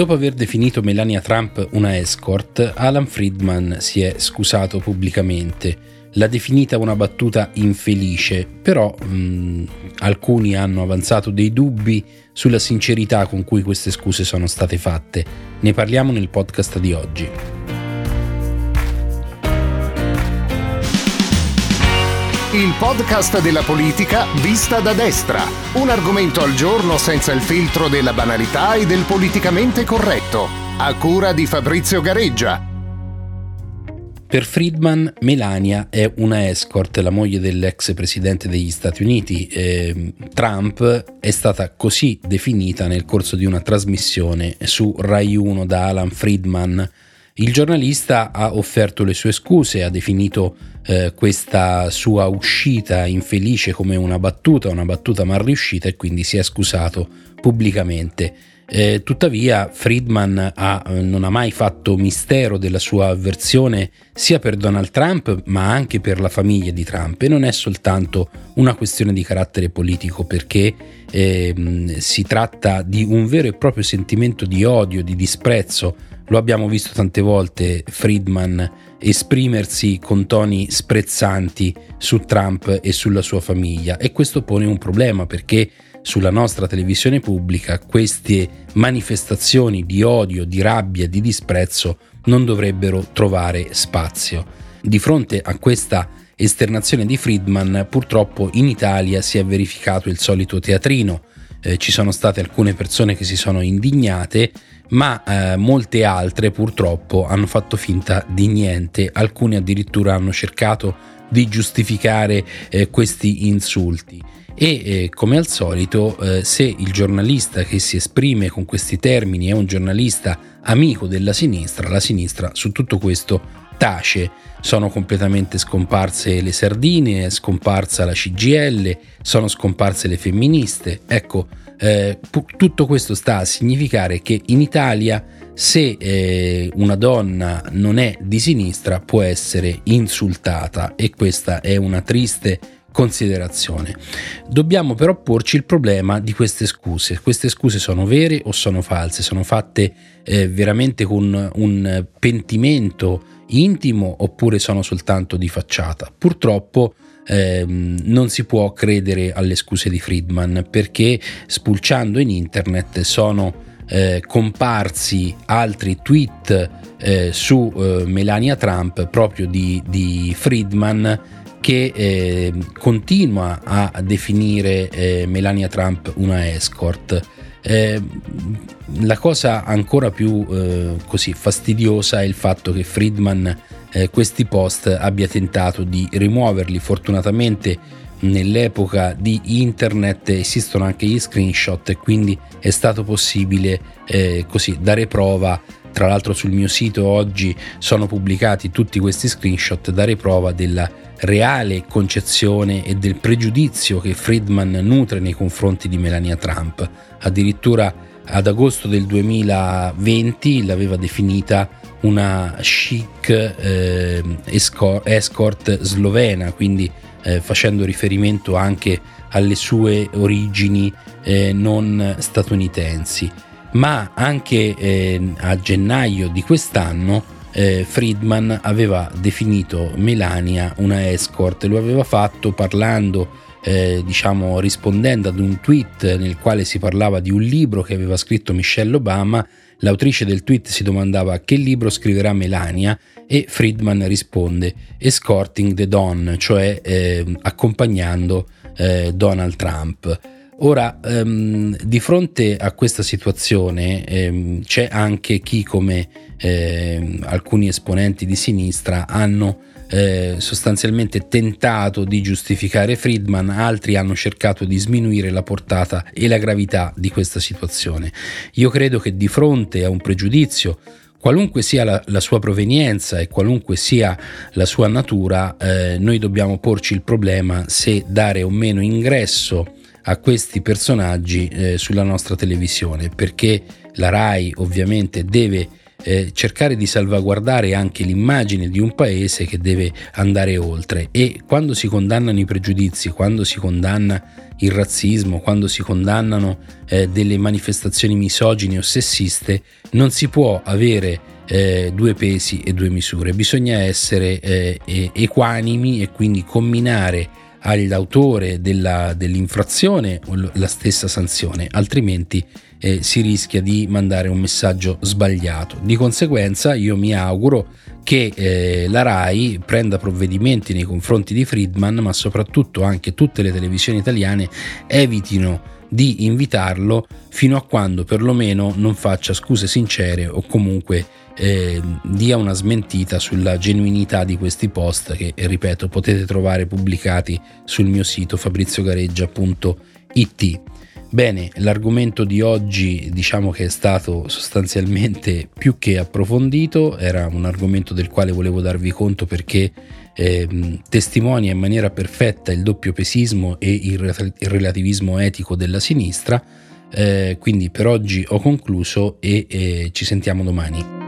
Dopo aver definito Melania Trump una escort, Alan Friedman si è scusato pubblicamente. L'ha definita una battuta infelice, però mh, alcuni hanno avanzato dei dubbi sulla sincerità con cui queste scuse sono state fatte. Ne parliamo nel podcast di oggi. Il podcast della politica vista da destra. Un argomento al giorno senza il filtro della banalità e del politicamente corretto. A cura di Fabrizio Gareggia. Per Friedman, Melania è una escort, la moglie dell'ex presidente degli Stati Uniti. Eh, Trump è stata così definita nel corso di una trasmissione su Rai 1 da Alan Friedman. Il giornalista ha offerto le sue scuse, ha definito eh, questa sua uscita infelice come una battuta, una battuta mal riuscita e quindi si è scusato pubblicamente. Eh, tuttavia Friedman ha, eh, non ha mai fatto mistero della sua avversione sia per Donald Trump ma anche per la famiglia di Trump e non è soltanto una questione di carattere politico perché eh, si tratta di un vero e proprio sentimento di odio, di disprezzo. Lo abbiamo visto tante volte Friedman esprimersi con toni sprezzanti su Trump e sulla sua famiglia e questo pone un problema perché sulla nostra televisione pubblica queste manifestazioni di odio, di rabbia, di disprezzo non dovrebbero trovare spazio. Di fronte a questa esternazione di Friedman, purtroppo in Italia si è verificato il solito teatrino. Eh, ci sono state alcune persone che si sono indignate, ma eh, molte altre purtroppo hanno fatto finta di niente, alcune addirittura hanno cercato di giustificare eh, questi insulti. E eh, come al solito eh, se il giornalista che si esprime con questi termini è un giornalista amico della sinistra, la sinistra su tutto questo tace. Sono completamente scomparse le sardine, è scomparsa la CGL, sono scomparse le femministe. Ecco, eh, tutto questo sta a significare che in Italia se eh, una donna non è di sinistra può essere insultata e questa è una triste considerazione. Dobbiamo però porci il problema di queste scuse. Queste scuse sono vere o sono false? Sono fatte eh, veramente con un pentimento intimo oppure sono soltanto di facciata? Purtroppo ehm, non si può credere alle scuse di Friedman perché spulciando in internet sono eh, comparsi altri tweet eh, su eh, Melania Trump proprio di, di Friedman che eh, continua a definire eh, Melania Trump una escort. Eh, la cosa ancora più eh, così fastidiosa è il fatto che Friedman eh, questi post abbia tentato di rimuoverli. Fortunatamente nell'epoca di internet esistono anche gli screenshot e quindi è stato possibile eh, così dare prova tra l'altro sul mio sito oggi sono pubblicati tutti questi screenshot dare prova della reale concezione e del pregiudizio che Friedman nutre nei confronti di Melania Trump. Addirittura ad agosto del 2020 l'aveva definita una chic eh, escort slovena, quindi eh, facendo riferimento anche alle sue origini eh, non statunitensi. Ma anche eh, a gennaio di quest'anno eh, Friedman aveva definito Melania una escort, lo aveva fatto parlando, eh, diciamo, rispondendo ad un tweet nel quale si parlava di un libro che aveva scritto Michelle Obama. L'autrice del tweet si domandava che libro scriverà Melania e Friedman risponde Escorting the Don, cioè eh, accompagnando eh, Donald Trump. Ora, um, di fronte a questa situazione um, c'è anche chi, come eh, alcuni esponenti di sinistra, hanno eh, sostanzialmente tentato di giustificare Friedman, altri hanno cercato di sminuire la portata e la gravità di questa situazione. Io credo che di fronte a un pregiudizio qualunque sia la, la, sua provenienza e qualunque sia la sua natura, eh, noi dobbiamo porci il problema se dare o meno ingresso a questi personaggi eh, sulla nostra televisione perché la RAI ovviamente deve eh, cercare di salvaguardare anche l'immagine di un paese che deve andare oltre. E quando si condannano i pregiudizi, quando si condanna il razzismo, quando si condannano eh, delle manifestazioni misogine o sessiste, non si può avere eh, due pesi e due misure, bisogna essere eh, equanimi e quindi combinare all'autore della, dell'infrazione la stessa sanzione, altrimenti eh, si rischia di mandare un messaggio sbagliato. Di conseguenza io mi auguro che eh, la RAI prenda provvedimenti nei confronti di Friedman, ma soprattutto anche tutte le televisioni italiane evitino di invitarlo fino a quando perlomeno non faccia scuse sincere o comunque eh, dia una smentita sulla genuinità di questi post che, ripeto, potete trovare pubblicati sul mio sito fabriziogareggia.it. Bene, l'argomento di oggi diciamo che è stato sostanzialmente più che approfondito, era un argomento del quale volevo darvi conto perché eh, testimonia in maniera perfetta il doppio pesismo e il, relativismo etico della sinistra, eh, quindi per oggi ho concluso e eh, ci sentiamo domani.